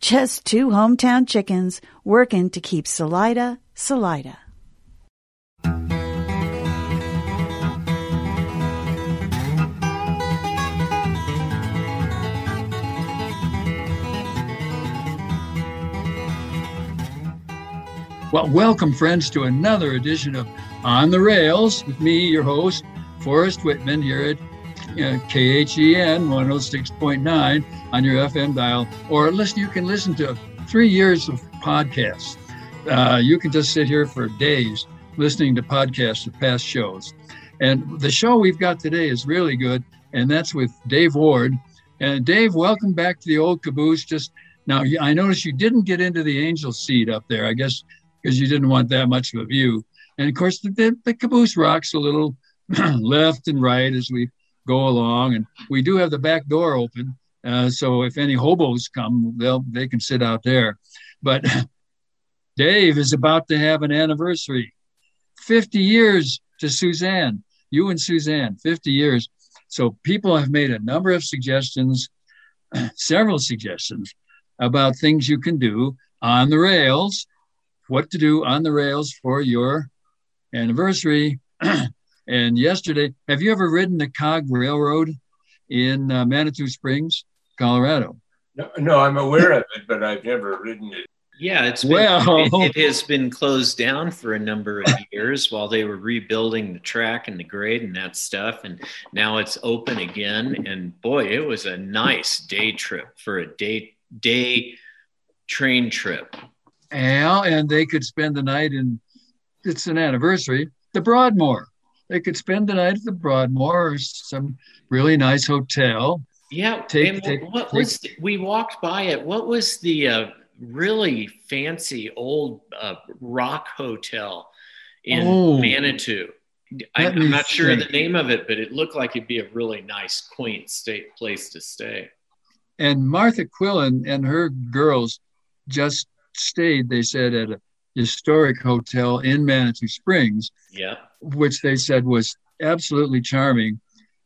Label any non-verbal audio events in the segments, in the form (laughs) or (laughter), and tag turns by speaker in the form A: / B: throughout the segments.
A: just two hometown chickens working to keep Salida, Salida.
B: Well, welcome, friends, to another edition of On the Rails with me, your host, Forrest Whitman, here at KHEN 106.9 on your FM dial, or listen, you can listen to three years of podcasts. Uh, you can just sit here for days listening to podcasts of past shows. And the show we've got today is really good, and that's with Dave Ward. And Dave, welcome back to the old caboose. Just now, I noticed you didn't get into the angel seat up there, I guess because you didn't want that much of a view. And of course, the, the, the caboose rocks a little (clears throat) left and right as we go along. And we do have the back door open. Uh, so if any hobos come, they'll they can sit out there. But (laughs) Dave is about to have an anniversary. 50 years to Suzanne, you and Suzanne, 50 years. So people have made a number of suggestions, (clears throat) several suggestions about things you can do on the rails, what to do on the rails for your anniversary. (clears throat) And yesterday, have you ever ridden the Cog Railroad in uh, Manitou Springs, Colorado?
C: No, no, I'm aware of it, but I've never ridden it.
D: Yeah, it's been, well, it, it, has been closed down for a number of years while they were rebuilding the track and the grade and that stuff, and now it's open again. And boy, it was a nice day trip for a day day train trip.
B: Yeah, and they could spend the night in. It's an anniversary. The Broadmoor they could spend the night at the Broadmoor or some really nice hotel.
D: Yeah. Take, take, what take, was the, we walked by it? What was the uh, really fancy old uh, rock hotel in oh, Manitou? I, am not sure think. the name of it, but it looked like it'd be a really nice, quaint state place to stay.
B: And Martha Quillen and her girls just stayed, they said, at a historic hotel in Manitou Springs.
D: Yeah.
B: Which they said was absolutely charming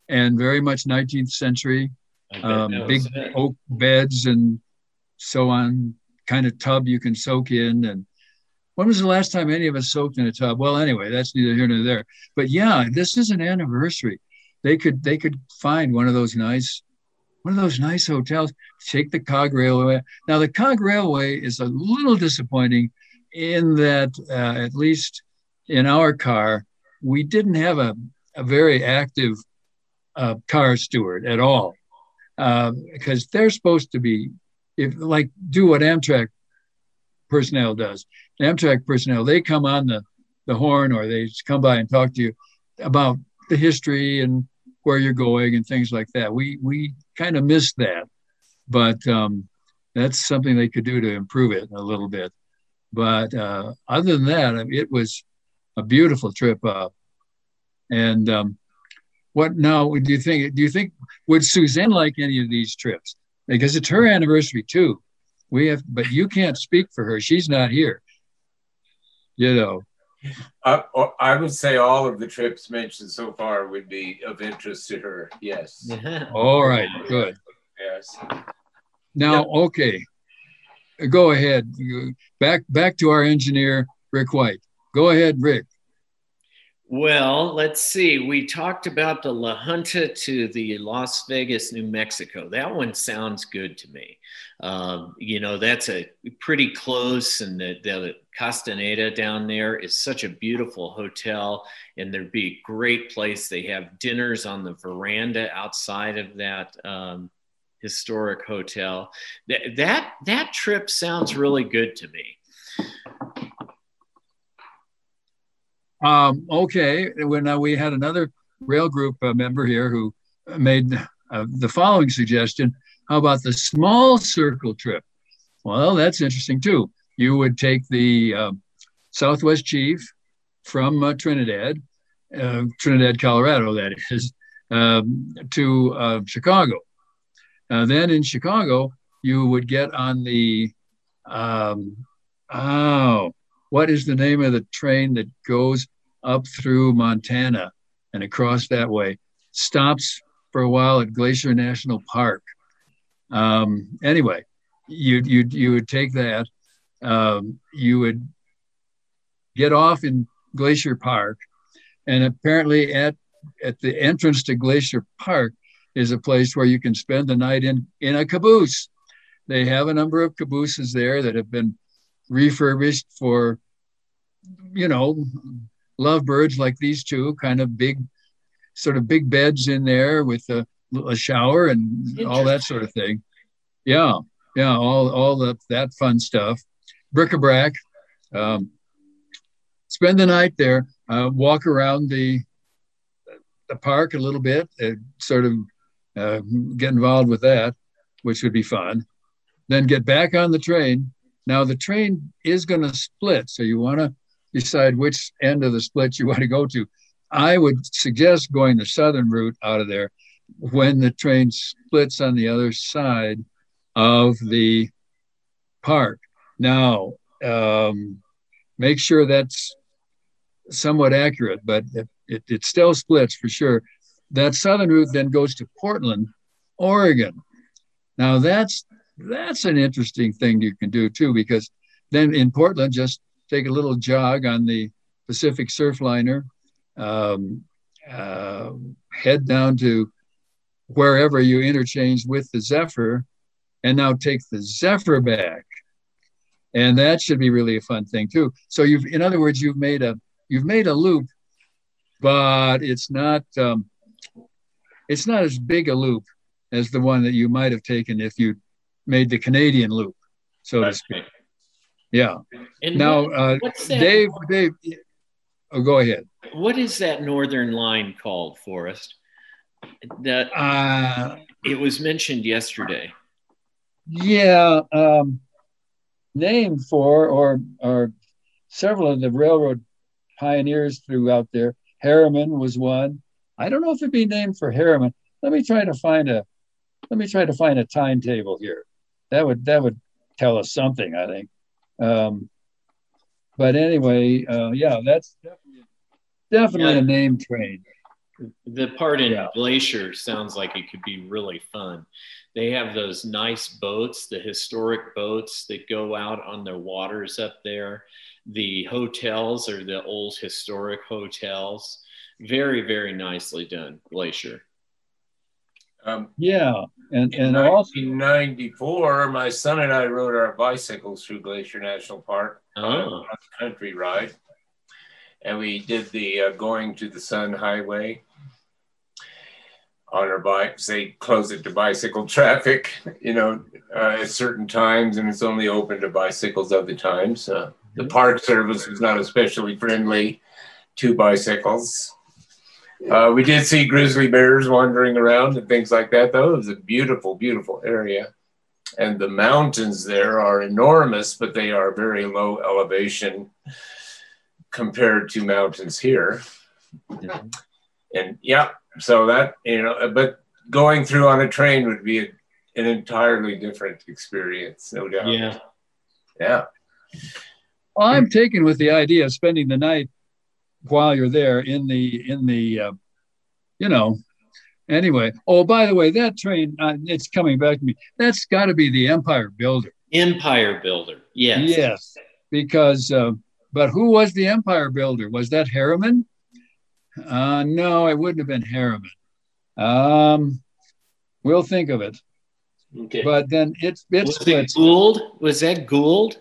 B: and very much 19th century. Um, big oak beds and so on, kind of tub you can soak in. And when was the last time any of us soaked in a tub? Well, anyway, that's neither here nor there. But yeah, this is an anniversary. They could they could find one of those nice one of those nice hotels. Take the Cog Railway. Now the Cog Railway is a little disappointing in that, uh, at least in our car, we didn't have a, a very active uh, car steward at all because they're supposed to be, if like, do what Amtrak personnel does. Amtrak personnel, they come on the, the horn or they come by and talk to you about the history and where you're going and things like that. We we kind of missed that, but um, that's something they could do to improve it a little bit. But uh, other than that, it was a beautiful trip up. And um, what now do you think? Do you think would Suzanne like any of these trips? Because it's her anniversary too. We have, but you can't speak for her. She's not here. You know.
C: Uh, I would say all of the trips mentioned so far would be of interest to her. Yes. (laughs)
B: all right. Good.
C: Yes.
B: Now, okay go ahead. Back back to our engineer, Rick White. Go ahead, Rick.
D: Well, let's see. We talked about the La Junta to the Las Vegas, New Mexico. That one sounds good to me. Um, you know, that's a pretty close, and the, the Castaneda down there is such a beautiful hotel, and there'd be a great place. They have dinners on the veranda outside of that um, historic hotel. That, that that trip sounds really good to me.
B: Um, okay, when uh, we had another rail group uh, member here who made uh, the following suggestion: How about the small circle trip? Well, that's interesting too. You would take the um, Southwest Chief from uh, Trinidad, uh, Trinidad, Colorado, that is, um, to uh, Chicago. then in Chicago, you would get on the um, oh what is the name of the train that goes up through Montana and across that way? Stops for a while at Glacier National Park. Um, anyway, you you you would take that. Um, you would get off in Glacier Park, and apparently at at the entrance to Glacier Park is a place where you can spend the night in in a caboose. They have a number of cabooses there that have been refurbished for, you know, lovebirds like these two, kind of big, sort of big beds in there with a, a shower and all that sort of thing. Yeah, yeah, all all the, that fun stuff. Bric-a-brac. Um, spend the night there. Uh, walk around the the park a little bit. Uh, sort of uh, get involved with that, which would be fun. Then get back on the train now the train is going to split, so you want to decide which end of the split you (laughs) want to go to. I would suggest going the southern route out of there when the train splits on the other side of the park. Now, um, make sure that's somewhat accurate, but it, it, it still splits for sure. That southern route then goes to Portland, Oregon. Now that's that's an interesting thing you can do too, because then in Portland, just take a little jog on the Pacific Surfliner, um, uh, head down to wherever you interchange with the Zephyr, and now take the Zephyr back, and that should be really a fun thing too. So you've, in other words, you've made a you've made a loop, but it's not um, it's not as big a loop as the one that you might have taken if you made the Canadian loop, so That's to speak. Yeah. And now, uh, Dave, Dave, oh, go ahead.
D: What is that northern line called, Forrest? That uh, it was mentioned yesterday.
B: Yeah, um, named for or or several of the railroad pioneers throughout there. Harriman was one. I don't know if it'd be named for Harriman. Let me try to find a let me try to find a timetable here that would that would tell us something, I think. Um, but anyway, uh, yeah, that's definitely, definitely yeah. a name train.
D: The part in yeah. Glacier sounds like it could be really fun. They have those nice boats, the historic boats that go out on the waters up there. The hotels are the old historic hotels. Very, very nicely done, Glacier.
B: Um, yeah, and
C: in
B: and
C: 1994, also, my son and I rode our bicycles through Glacier National Park oh. on a country ride, and we did the uh, going to the Sun Highway on our bikes. They close it to bicycle (laughs) traffic, you know, uh, at certain times, and it's only open to bicycles other times. Uh, the Park Service was not especially friendly to bicycles. Uh, we did see grizzly bears wandering around and things like that, though. It was a beautiful, beautiful area. And the mountains there are enormous, but they are very low elevation compared to mountains here. Mm-hmm. And yeah, so that, you know, but going through on a train would be a, an entirely different experience, no doubt.
D: Yeah.
C: Yeah.
B: Well, I'm taken with the idea of spending the night while you're there in the in the uh, you know anyway oh by the way that train uh, it's coming back to me that's got to be the empire builder
D: empire builder yes
B: yes because uh, but who was the empire builder was that harriman Uh, no, it wouldn't have been Harriman. Um, we'll think of it. Okay. But then it's it's
D: was it Gould? Was that Gould?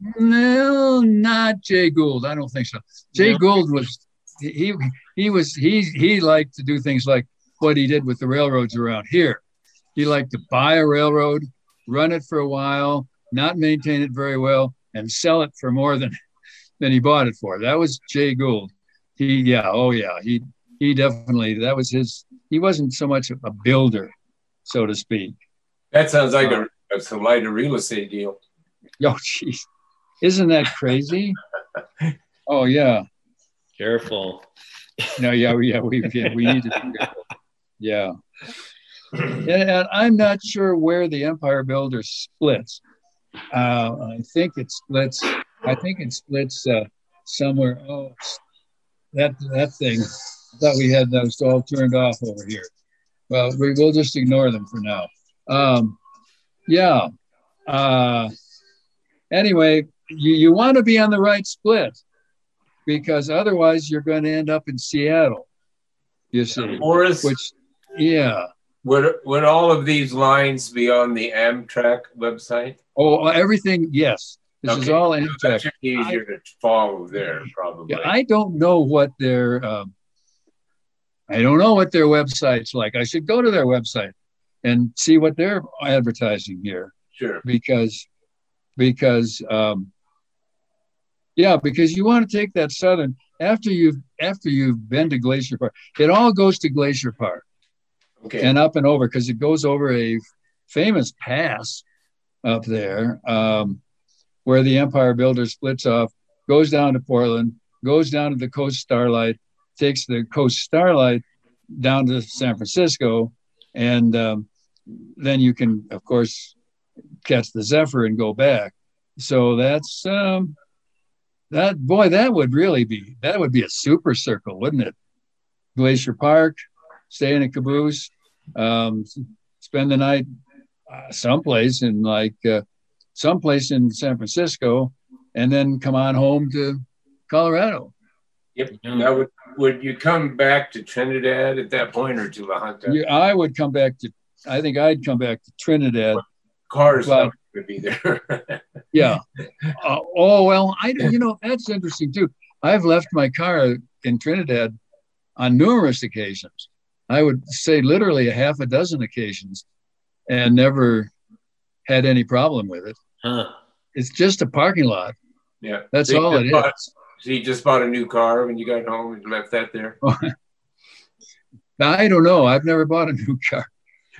B: No, not Jay Gould. I don't think so. Jay no. Gould was he he was he he liked to do things like what he did with the railroads around here. He liked to buy a railroad, run it for a while, not maintain it very well, and sell it for more than (laughs) than he bought it for. That was Jay Gould. He yeah, oh yeah, he he definitely that was his. He wasn't so much a builder, so to speak.
C: That sounds like uh, a, a Salida real estate deal. (laughs)
B: Oh, jeez. Isn't that crazy? (laughs) oh, yeah.
D: Careful.
B: No, yeah, yeah, we, yeah, we need to be careful. Yeah. And, and, I'm not sure where the Empire Builder splits. Uh, I think it splits. I think it splits uh, somewhere. Oh, that that thing. I thought we had those all turned off over here. Well, we will just ignore them for now. Um, yeah. Uh, anyway, you, you want to be on the right split because otherwise you're going to end up in Seattle. You see,
C: Morris,
B: which, yeah.
C: Would, would all of these lines be on the Amtrak website?
B: Oh, everything, yes. This okay. is all Amtrak. That's
C: easier I, to follow there, probably.
B: Yeah, I don't know what their um, I don't know what their website's like. I should go to their website and see what they're advertising here.
C: Sure.
B: Because, because, um, yeah, because you want to take that southern after you've after you've been to Glacier Park. It all goes to Glacier Park.
C: Okay.
B: And up and over because it goes over a famous pass up there um, where the Empire Builder splits off, goes down to Portland, goes down to the Coast Starlight, takes the Coast Starlight down to San Francisco, and um, then you can, of course, catch the Zephyr and go back. So that's um, that boy. That would really be that would be a super circle, wouldn't it? Glacier Park, stay in a caboose, um, spend the night uh, someplace in like uh, someplace in San Francisco, and then come on home to Colorado.
C: Yep, that would would you come back to Trinidad at that point or to La Junta?
B: Yeah, I would come back to. I think I'd come back to Trinidad. Well,
C: cars but, would be there. (laughs)
B: yeah. Uh, oh well, I you know that's interesting too. I've left my car in Trinidad on numerous occasions. I would say literally a half a dozen occasions, and never had any problem with it.
D: Huh.
B: It's just a parking lot.
C: Yeah,
B: that's all it
C: bought,
B: is.
C: So you just bought a new car when you got home and left that there? (laughs)
B: I don't know. I've never bought a new car.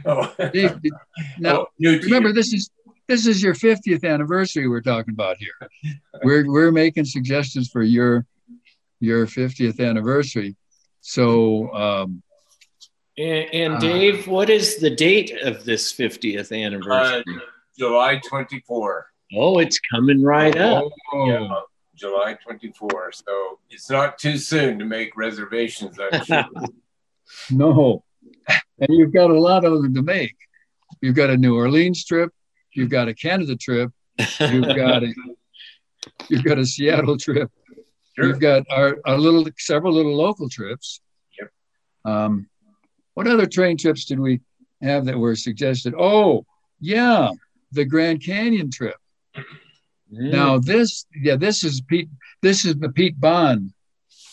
C: Oh. (laughs)
B: now, oh, remember, this is this is your 50th anniversary we're talking about here. We're we're making suggestions for your your 50th anniversary. So um,
D: and, and uh, Dave, what is the date of this 50th anniversary? Uh,
C: July 24.
D: Oh, it's coming right up.
C: Oh. Yeah. July 24. So it's not too soon to make reservations, I'm sure. (laughs)
B: no. And you've got a lot of them to make. You've got a New Orleans trip, you've got a Canada trip, (laughs) you've got a you've got a Seattle trip. Sure. You've got our, our little several little local trips.
C: Yep.
B: Um, what other train trips did we have that were suggested? Oh, yeah, the Grand Canyon trip. Mm. Now this, yeah, this is Pete. This is the Pete Bond.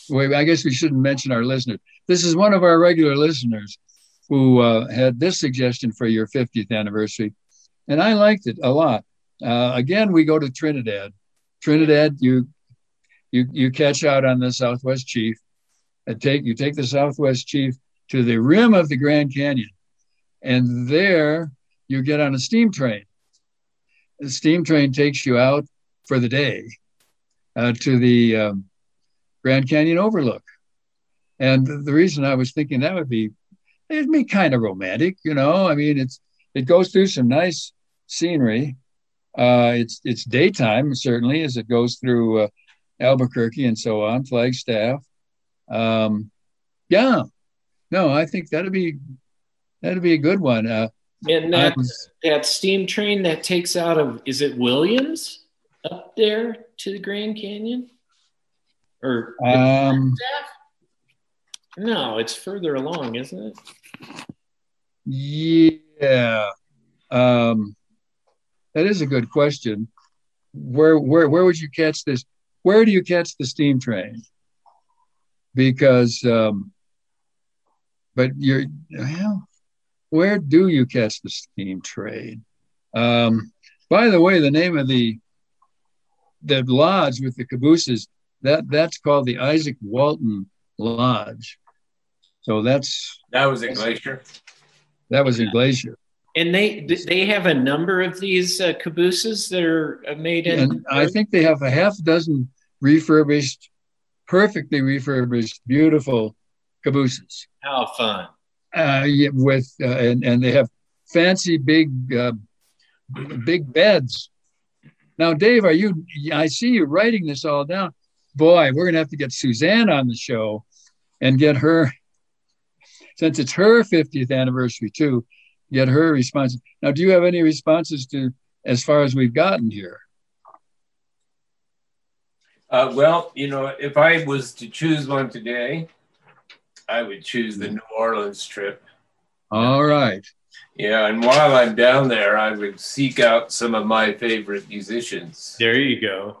B: Wait, I guess we shouldn't mention our listener. This is one of our regular listeners who uh, had this suggestion for your 50th anniversary, and I liked it a lot. Uh, again, we go to Trinidad. Trinidad, you you you catch out on the Southwest Chief, and take you take the Southwest Chief to the rim of the Grand Canyon, and there you get on a steam train the steam train takes you out for the day uh, to the um, Grand Canyon Overlook. And the reason I was thinking that would be, it'd be kind of romantic, you know. I mean, it's it goes through some nice scenery. Uh, it's it's daytime certainly as it goes through uh, Albuquerque and so on, Flagstaff. Um, yeah, no, I think that'd be that'd be a good one. Uh,
D: and that was, that steam train that takes out of is it Williams up there to the Grand Canyon? Or
B: um,
D: No, it's further along, isn't it?
B: Yeah. Um, that is a good question. Where where where would you catch this? Where do you catch the steam train? Because um, but you're well, where do you catch the steam train? Um, by the way, the name of the the lodge with the cabooses that that's called the Izaak Walton Lodge. So that's
C: that was in Glacier.
B: That was in Glacier.
D: And they they have a number of these uh, cabooses that are uh, made in.
B: And I think they have a half dozen refurbished, perfectly refurbished, beautiful cabooses.
D: How fun!
B: Uh, yeah, with uh, and and they have fancy big uh, big beds. Now, Dave, are you? I see you writing this all down. Boy, we're gonna have to get Suzanne on the show and get her, since it's her 50th anniversary too, get her response. Now, do you have any responses to as far as we've gotten here?
C: Uh, well, you know, if I was to choose one today, I would choose the New Orleans trip.
B: All right.
C: Yeah, and while I'm down there, I would seek out some of my favorite musicians.
D: There you go.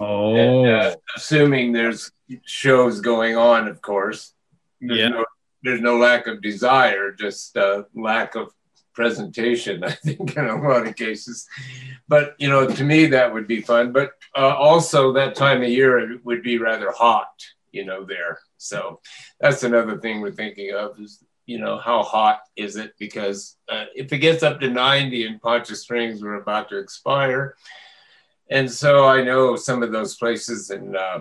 B: Oh,
C: and, uh, assuming there's shows going on, of course. There's
D: yeah.
C: No, there's no lack of desire, just uh, lack of presentation. (laughs) I think in a lot of cases, but you know, to me that would be fun. But uh, also that time of year it would be rather hot, you know, there. So that's another thing we're thinking of is you know how hot is it because uh, if it gets up to 90 in Poncha Springs, we're about to expire. And so I know some of those places in uh,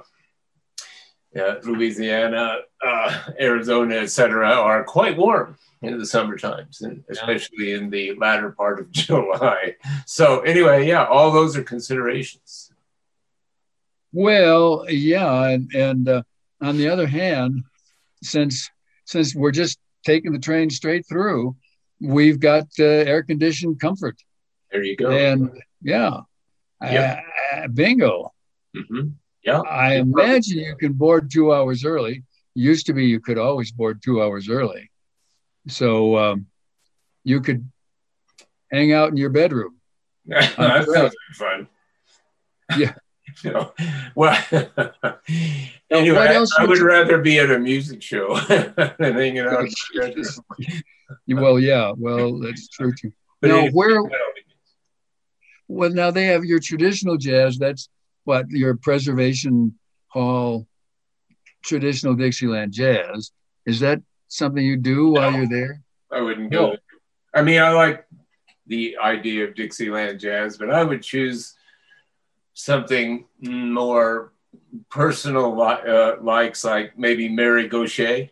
C: uh, Louisiana, uh, Arizona, etc., are quite warm in the summer times, and especially in the latter part of (laughs) July. So anyway, yeah, all those are considerations.
B: Well, yeah, and and uh, on the other hand, since since we're just taking the train straight through, we've got uh, air conditioned comfort.
C: There you go.
B: And yeah, yep. uh, bingo.
C: Mm-hmm. Yeah.
B: I imagine you can board two hours early. Used to be you could always board two hours early. So um, you could hang out in your bedroom. (laughs)
C: that sounds like fun.
B: Yeah. (laughs)
C: you know, well, (laughs) anyway, I, I would you... rather be at a music show than hanging out.
B: well, yeah, well, that's true too. But now, where? Well, now they have your traditional jazz. That's what your Preservation Hall traditional Dixieland jazz. Is that something you do while no, you're there?
C: I wouldn't go. No. I mean, I like the idea of Dixieland jazz, but I would choose something more personal uh, likes, like maybe Mary Gauthier.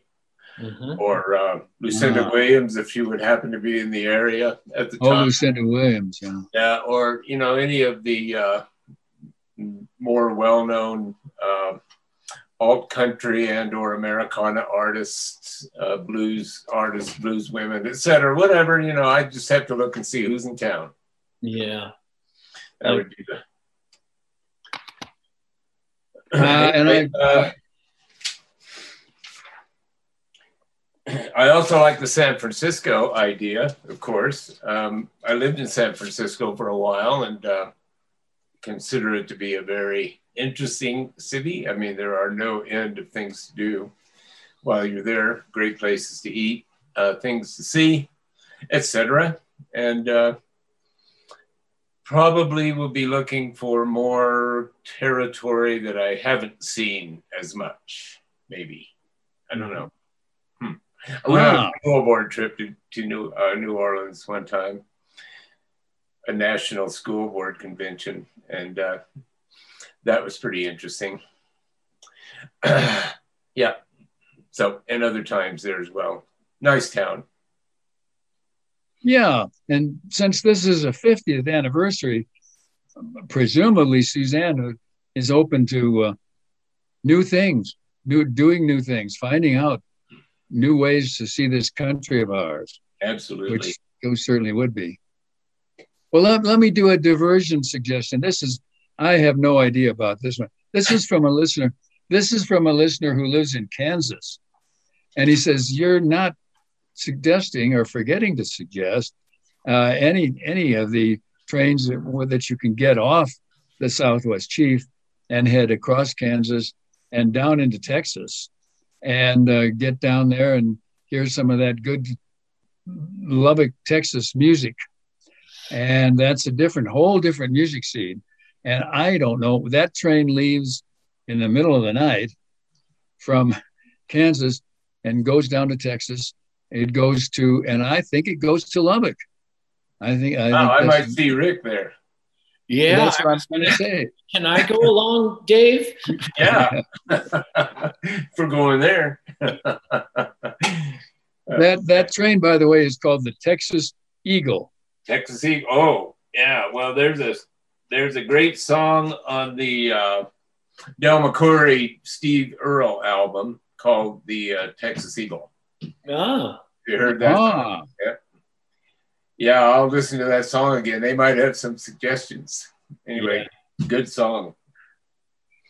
C: Mm-hmm. Or uh, Lucinda wow. Williams, if she would happen to be in the area at the
B: oh,
C: time.
B: Oh, Lucinda Williams, yeah.
C: Yeah, or you know any of the uh, more well-known uh, alt country and or Americana artists, uh, blues artists, blues women, etc. Whatever you know, I just have to look and see who's in town.
D: Yeah,
C: that would be the.
B: Uh, and I. Uh, (clears throat)
C: I also like the San Francisco idea, of course. Um, I lived in San Francisco for a while and uh, consider it to be a very interesting city. I mean, there are no end of things to do while you're there. Great places to eat, uh, things to see, etc. And uh, probably will be looking for more territory that I haven't seen as much. Maybe I don't know. Hmm. I went on a school board trip to, to New uh, New Orleans one time, a national school board convention, and uh, that was pretty interesting. (clears throat) yeah. So, and other times there as well. Nice town.
B: Yeah. And since this is a 50th anniversary, presumably Suzanne is open to uh, new things, new, doing new things, finding out new ways to see this country of ours.
C: Absolutely.
B: Which those certainly would be. Well, let, let me do a diversion suggestion. This is I have no idea about this one. This is from a listener. This is from a listener who lives in Kansas. And he says, You're not suggesting or forgetting to suggest uh, any any of the trains that, that you can get off the Southwest Chief and head across Kansas and down into Texas and uh, get down there and hear some of that good Lubbock, Texas music. And that's a different, whole different music scene. And I don't know, that train leaves in the middle of the night from Kansas and goes down to Texas. It goes to, and I think it goes to Lubbock. I think I,
C: oh, I might see Rick there.
D: Yeah,
B: that's what I was going to say.
D: Can I go along, Dave? (laughs)
C: Yeah, (laughs) for going there.
B: that that train, by the way, is called the Texas Eagle.
C: Texas Eagle. Oh, yeah. Well, there's a there's a great song on the uh, Del McCoury Steve Earle album called the uh, Texas Eagle.
D: Ah,
C: you heard that? Ah. Yeah. Yeah, I'll listen to that song again. They might have some suggestions. Anyway, yeah. good song.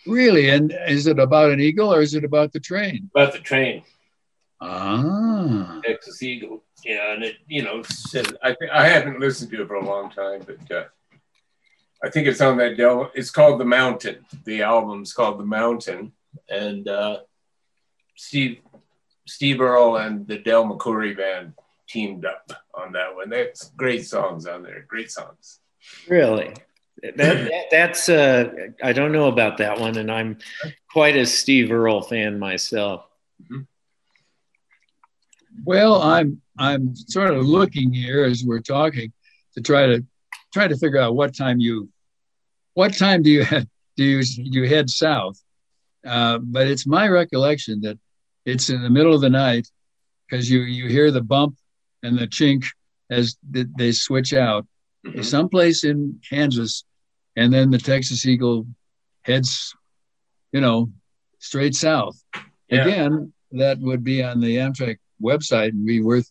B: Really? And is it about an eagle or is it about the train?
C: About the train.
B: Ah.
C: Texas Eagle. Yeah, and it, you know, I, I haven't listened to it for a long time, but uh, I think it's on that Del. It's called The Mountain. The album's called The Mountain, and uh, Steve Steve Earle and the Del McCoury band teamed up on that one. That's great songs on there. Great songs.
D: Really? That, that, that's uh, I don't know about that one, and I'm quite a Steve Earle fan myself. Mm-hmm.
B: Well, I'm I'm sort of looking here as we're talking to try to try to figure out what time you what time do you head, do you you head south? Uh, but it's my recollection that it's in the middle of the night because you you hear the bump and the chink as they switch out mm-hmm. someplace in Kansas, and then the Texas Eagle heads, you know, straight south. Yeah. Again, that would be on the Amtrak website and be worth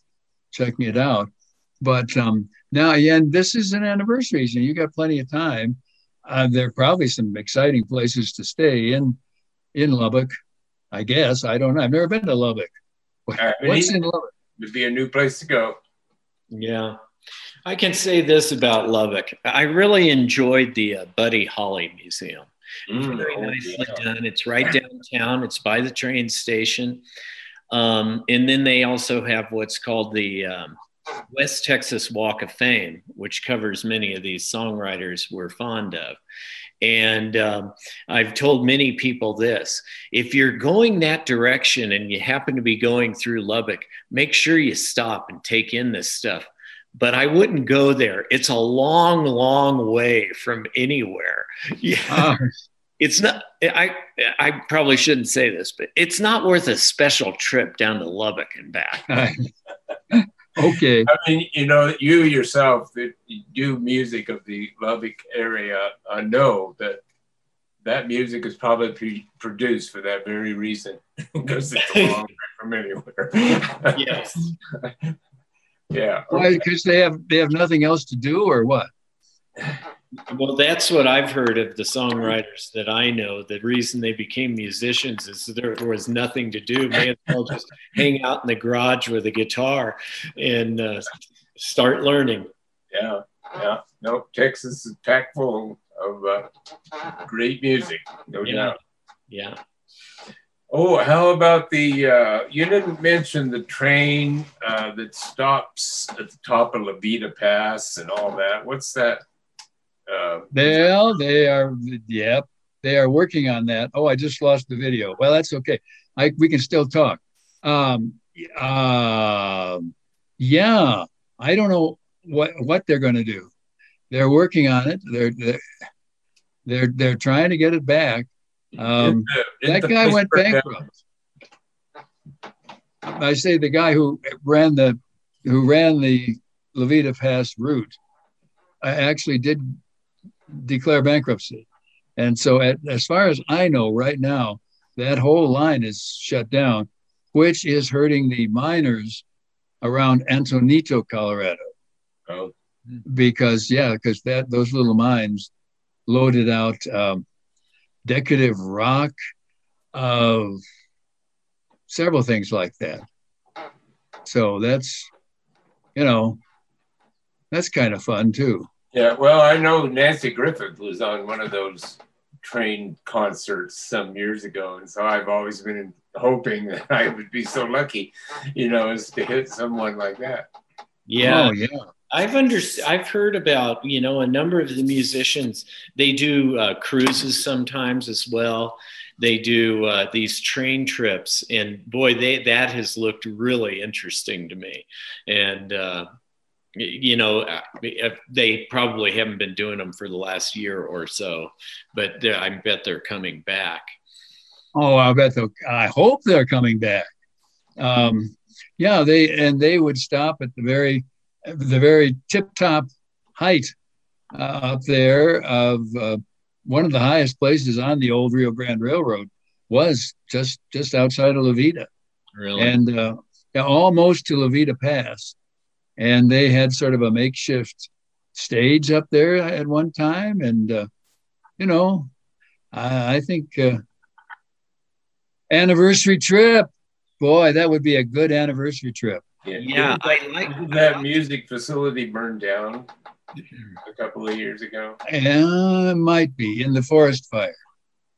B: checking it out. But um, now, again, this is an anniversary, so you got plenty of time. Uh, there are probably some exciting places to stay in in Lubbock. I guess I don't know. I've never been to Lubbock. What's in Lubbock?
C: would be a new place to go.
D: Yeah. I can say this about Lubbock. I really enjoyed the uh, Buddy Holly Museum. Mm, very oh, nicely yeah. done. It's right downtown. It's by the train station. Um, and then they also have what's called the um, West Texas Walk of Fame, which covers many of these songwriters we're fond of. And um, I've told many people this if you're going that direction and you happen to be going through Lubbock, make sure you stop and take in this stuff. But I wouldn't go there. It's a long, long way from anywhere. (laughs) Yeah. Uh. It's not, I, I probably shouldn't say this, but it's not worth a special trip down to Lubbock and back. (laughs)
B: okay.
C: I mean, you know, you yourself that do music of the Lubbock area uh, know that that music is probably pre- produced for that very reason (laughs) because it's a long way from anywhere.
D: yes. (laughs)
C: yeah.
B: Why? Because they have they have nothing else to do, or what? (laughs)
D: Well, that's what I've heard of the songwriters that I know. The reason they became musicians is there was nothing to do. May as well just (laughs) hang out in the garage with a guitar and uh, start learning.
C: Yeah, yeah. No, Texas is packed full of uh, great music, no
D: yeah.
C: doubt.
D: Yeah.
C: Oh, how about the? Uh, you didn't mention the train uh, that stops at the top of La Veta Pass and all that. What's that?
B: Uh, well, they are, yep, they are working on that. Oh, I just lost the video. Well, that's okay. I, we can still talk. Um, uh, yeah, I don't know what what they're going to do. They're working on it. They're they're they're, they're trying to get it back. Um, that guy went bankrupt. I say the guy who ran the who ran the La Veta Pass route I actually did declare bankruptcy. And so, at, as far as I know right now, that whole line is shut down, which is hurting the miners around Antonito, Colorado.
C: Oh.
B: Because yeah, because that those little mines loaded out um, decorative rock of several things like that. So that's, you know, that's kind of fun too.
C: Yeah, well, I know Nanci Griffith was on one of those train concerts some years ago, and so I've always been hoping that I would be so lucky, you know, as to hit someone like that.
D: Yeah, oh, yeah. I've under I've heard about you know a number of the musicians. They do uh, cruises sometimes as well. They do uh, these train trips, and boy, they that has looked really interesting to me. And uh, you know, uh, they probably haven't been doing them for the last year or so, but I bet they're coming back.
B: Oh, I bet they I hope they're coming back. Um, yeah, they and they would stop at the very the very tip top height uh, up there of uh, one of the highest places on the old Rio Grande Railroad was just just outside of La Veta.
D: Really?
B: And uh, almost to La Veta Pass. And they had sort of a makeshift stage up there at one time. And, uh, you know, I, I think uh, anniversary trip, boy, that would be a good anniversary trip.
D: Yeah, yeah I like
C: that music facility burned down a couple of years ago.
B: Yeah, it might be in the forest fire.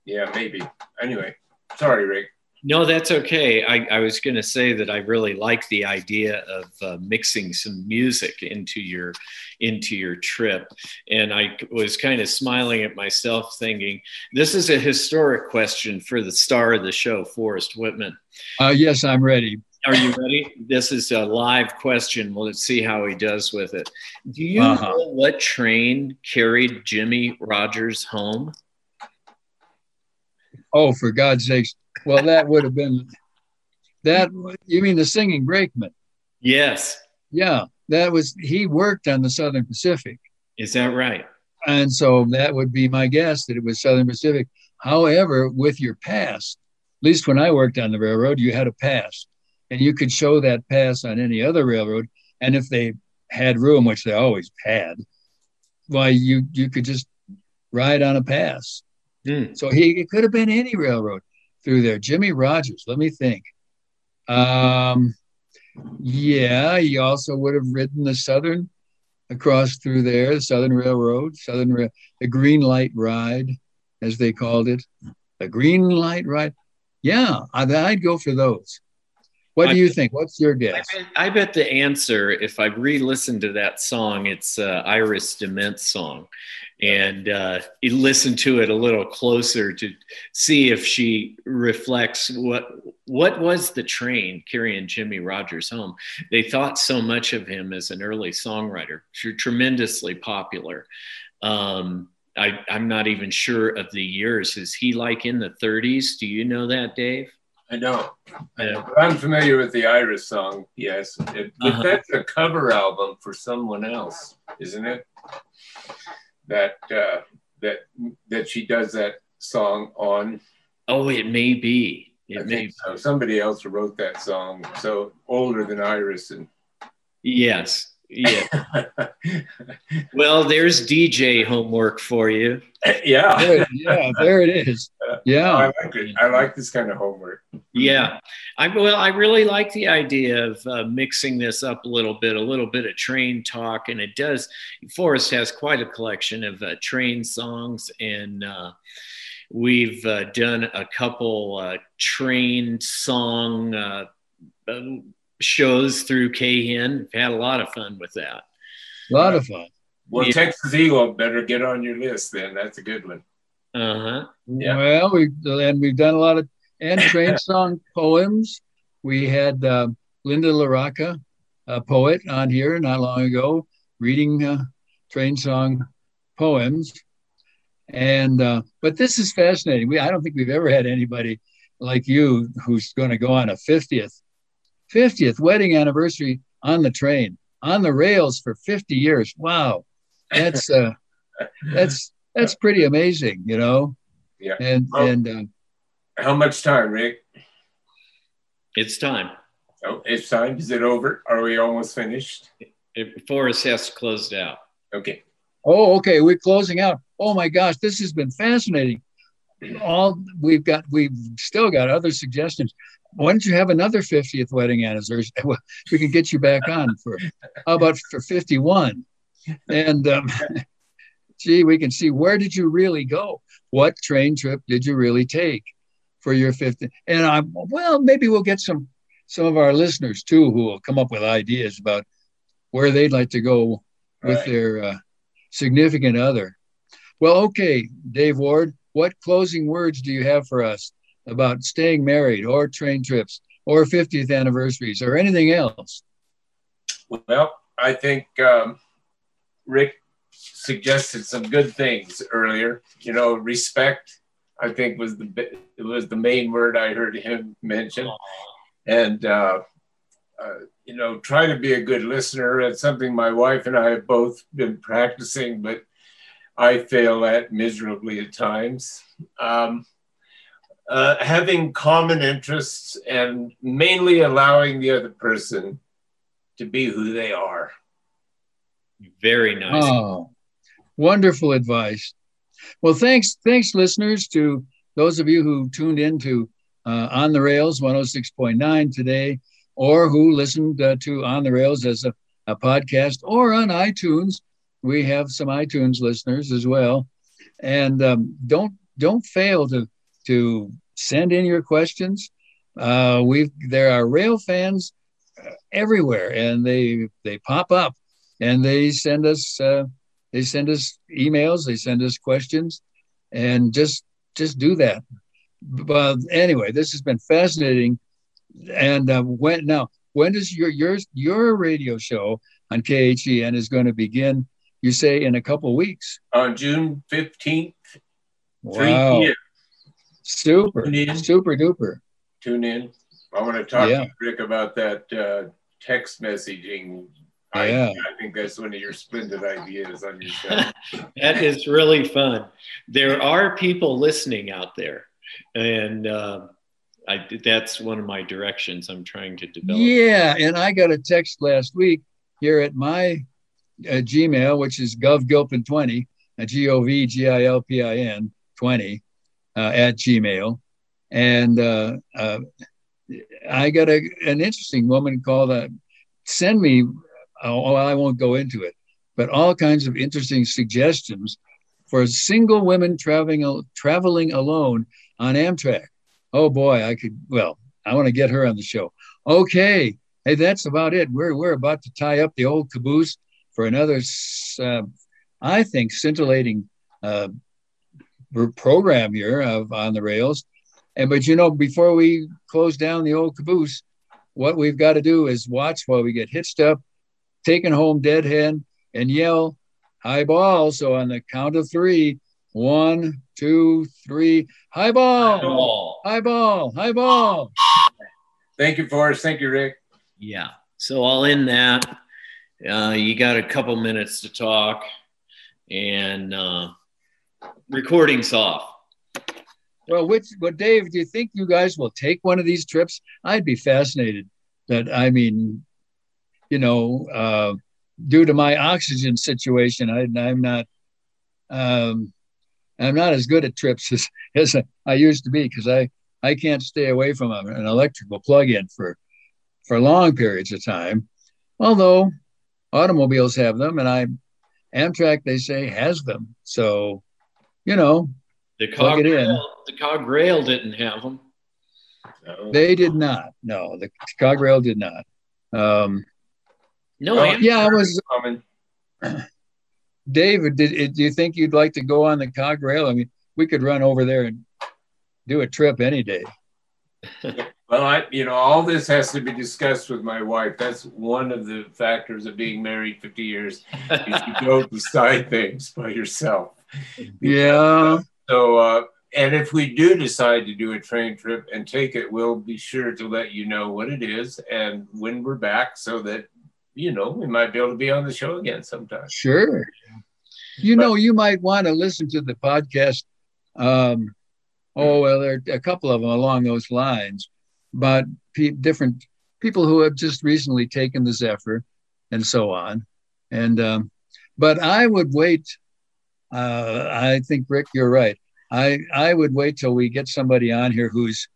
C: Yeah, maybe. Anyway, sorry, Rick.
D: No, that's okay. I, I was going to say that I really like the idea of uh, mixing some music into your into your trip, and I was kind of smiling at myself, thinking this is a historic question for the star of the show, Forrest Whitman.
B: Uh, yes, I'm ready.
D: Are you ready? This is a live question. Well, let's see how he does with it. Do you uh-huh. know what train carried Jimmie Rodgers home?
B: Oh, for God's sakes. Well, that would have been that. You mean the singing brakeman?
D: Yes.
B: Yeah, that was, he worked on the Southern Pacific.
D: Is that right?
B: And so that would be my guess that it was Southern Pacific. However, with your pass, at least when I worked on the railroad, you had a pass and you could show that pass on any other railroad. And if they had room, which they always had, why you you could just ride on a pass. Mm. So he it could have been any railroad through there. Jimmie Rodgers, let me think. Um, yeah, he also would have ridden the Southern across through there, the Southern Railroad, Southern the Green Light Ride, as they called it, the Green Light Ride. Yeah, I'd go for those. What do you think? What's your guess?
D: I bet, I bet, the answer, if I re-listened to that song, it's uh, Iris DeMent song, and uh, listen to it a little closer to see if she reflects what what was the train carrying Jimmie Rodgers home. They thought so much of him as an early songwriter, tremendously popular. Um, I, I'm not even sure of the years. Is he like in the 30s? Do you know that, Dave?
C: I know. Yeah. I'm familiar with the Iris song, yes. It, uh-huh. That's a cover album for someone else, isn't it? That uh, that that she does that song on.
D: Oh, it may be. It
C: I
D: may
C: be. so. Somebody else wrote that song, so older than Iris and.
D: Yes, yeah. (laughs) well, there's DJ homework for you.
C: Yeah. (laughs)
B: yeah, there it is. (laughs) Yeah.
C: I like it. I like this kind of homework.
D: Yeah. I well, I really like the idea of uh, mixing this up a little bit, a little bit of train talk, and it does. Forrest has quite a collection of uh, train songs, and uh, we've uh, done a couple uh, train song uh, shows through KHEN. We had a lot of fun with that.
B: A lot of fun.
C: Well, yeah. Texas Eagle better get on your list then. That's a good one.
D: Uh huh.
B: Yeah. Well, we and we've done a lot of and (laughs) train song poems. We had uh, Linda LaRocca, a poet, on here not long ago, reading uh, train song poems. And uh, but this is fascinating. We I don't think we've ever had anybody like you who's going to go on a 50th 50th wedding anniversary on the train, on the rails for 50 years. Wow. That's uh that's that's pretty amazing, you know.
C: Yeah.
B: And well, and uh,
C: how much time, Rick?
D: It's time.
C: Oh, it's time. Is it over? Are we almost finished?
D: It, Forrest has closed out.
C: Okay.
B: Oh, okay. We're closing out. Oh my gosh, this has been fascinating. All we've got, we've still got other suggestions why don't you have another 50th wedding anniversary? (laughs) we can get you back on for how about for 51? And um, (laughs) gee, we can see where did you really go? What train trip did you really take for your 50th? And I'm well, maybe we'll get some some of our listeners too who will come up with ideas about where they'd like to go with right. their uh, significant other. Well, okay, Dave Ward, what closing words do you have for us about staying married or train trips or 50th anniversaries or anything else?
C: Well, I think um, Rick suggested some good things earlier. You know, respect. I think was the it was the main word I heard him mention, and uh, uh, you know, try to be a good listener. It's something my wife and I have both been practicing, but I fail at miserably at times. Um, uh, having common interests and mainly allowing the other person to be who they are.
D: Very nice.
B: Oh, wonderful advice. Well, thanks, thanks, listeners, to those of you who tuned in to uh, On the Rails 106.9 today, or who listened uh, to On the Rails as a, a podcast or on iTunes. We have some iTunes listeners as well, and um, don't don't fail to to send in your questions. Uh, we there are rail fans uh, everywhere, and they they pop up and they send us uh, they send us emails, they send us questions, and just just do that. But anyway, this has been fascinating. And uh, when now when does your your your radio show on KHEN is going to begin? You say in a couple weeks.
C: On June fifteenth.
B: Wow. Super, super duper.
C: Tune in. I want to talk yeah. to Rick about that uh, text messaging. I, yeah. I think that's one of your splendid ideas on your show. (laughs)
D: that is really fun. There are people listening out there, and uh, I, that's one of my directions I'm trying to develop.
B: Yeah, and I got a text last week here at my uh, Gmail, which is govgilpin20, G O V G I L P I N 20 uh, at Gmail, and uh, uh, I got a, an interesting woman called send me. Oh, I won't go into it, but all kinds of interesting suggestions for single women traveling traveling alone on Amtrak. Oh boy, I could. Well, I want to get her on the show. Okay, hey, that's about it. We're we're about to tie up the old caboose for another, uh, I think, scintillating uh, program here of on the rails. And but you know, before we close down the old caboose, what we've got to do is watch while we get hitched up, taken home deadhead, and yell high ball. So on the count of three, one, two, three, high ball, high ball, high ball, high ball.
C: Thank you, Forrest. Thank you, Rick.
D: Yeah. So I'll end that. Uh, you got a couple minutes to talk, and uh, recording's off.
B: Well, which, but Dave, do you think you guys will take one of these trips? I'd be fascinated. That I mean, you know, uh, due to my oxygen situation, I, am not, um, I'm not as good at trips (laughs) as, as I used to be because I, I can't stay away from an electrical plug-in for, for long periods of time. Although automobiles have them, and I, Amtrak, they say has them. So you know,
D: the cog rail, the cog rail didn't have them.
B: They did not. No, the cog rail did not. Um,
D: no, uh,
B: yeah, I was. (clears throat) David, did, do you think you'd like to go on the cog rail? I mean, we could run over there and do a trip any day. (laughs)
C: well, I, you know, all this has to be discussed with my wife. That's one of the factors of being married 50 years. you don't (laughs) decide things by yourself. (laughs)
B: Yeah.
C: So, uh, and if we do decide to do a train trip and take it, we'll be sure to let you know what it is and when we're back so that, you know, we might be able to be on the show again sometime.
B: Sure. You but, know, you might want to listen to the podcast. Um, oh, well, there are a couple of them along those lines, but pe- different people who have just recently taken the Zephyr and so on. And, um, but I would wait uh, I think Rick, you're right. I I would wait till we get somebody on here who's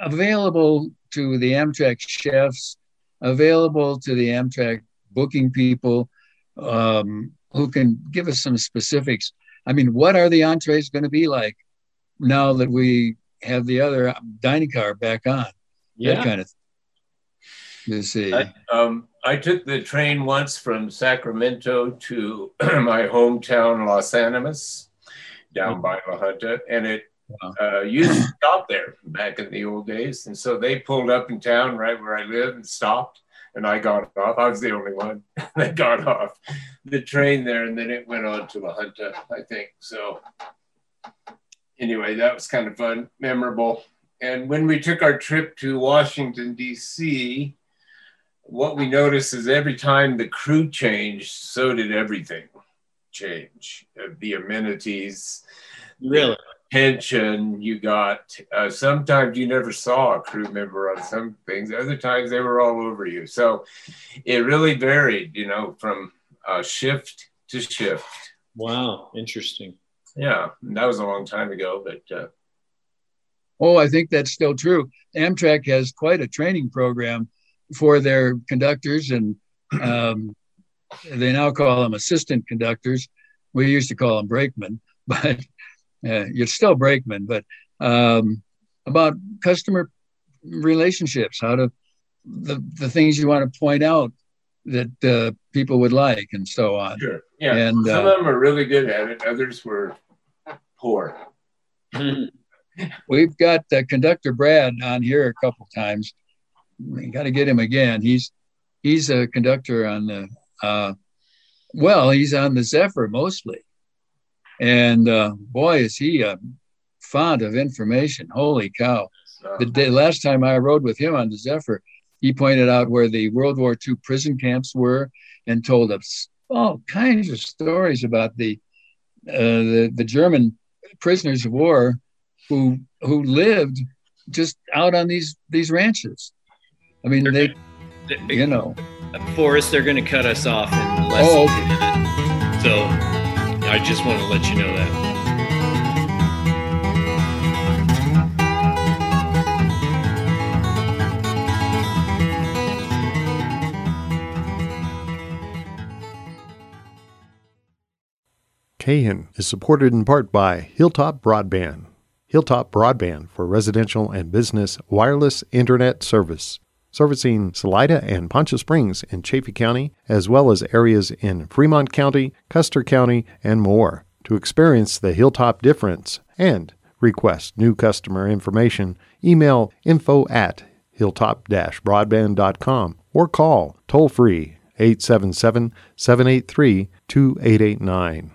B: available to the Amtrak chefs, available to the Amtrak booking people um, who can give us some specifics. I mean, what are the entrees going to be like now that we have the other dining car back on? Yeah. That kind of you see.
C: I, um, I took the train once from Sacramento to (clears throat) my hometown, Las Animas, down by La Junta, and it wow. uh, used to stop there back in the old days. And so they pulled up in town right where I live and stopped, and I got off. I was the only one (laughs) that got off the train there, and then it went on to La Junta, I think. So anyway, that was kind of fun, memorable. And when we took our trip to Washington, D.C., what we noticed is every time the crew changed, so did everything change. Uh, the amenities,
D: really,
C: pension you got. Uh, sometimes you never saw a crew member on some things. Other times they were all over you. So it really varied, you know, from uh, shift to shift.
D: Wow, interesting.
C: Yeah, that was a long time ago, but. Uh,
B: oh, I think that's still true. Amtrak has quite a training program for their conductors, and um, they now call them assistant conductors. We used to call them brakemen, (laughs) but uh, you're still brakemen. But um, about customer relationships, how to the the things you want to point out that uh, people would like, and so on.
C: Sure. Yeah. And some uh, of them are really good at it. Others were poor. (laughs)
B: We've got uh, conductor Brad on here a couple times, we got to get him again. He's he's a conductor on the uh, well, he's on the Zephyr mostly, and uh, boy, is he a font of information. Holy cow! The day, last time I rode with him on the Zephyr, he pointed out where the World War II prison camps were and told us all kinds of stories about the uh, the, the German prisoners of war who who lived just out on these these ranches I mean, they, they, you know, uh,
D: Forrest, they're going to cut us off in less oh. than minute. So I just want to let you know that.
E: KHEN is supported in part by Hilltop Broadband. Hilltop Broadband for residential and business wireless internet service servicing Salida and Poncha Springs in Chaffee County, as well as areas in Fremont County, Custer County, and more. To experience the Hilltop difference and request new customer information, email info at hilltop-broadband.com or call toll free 877 783 2889.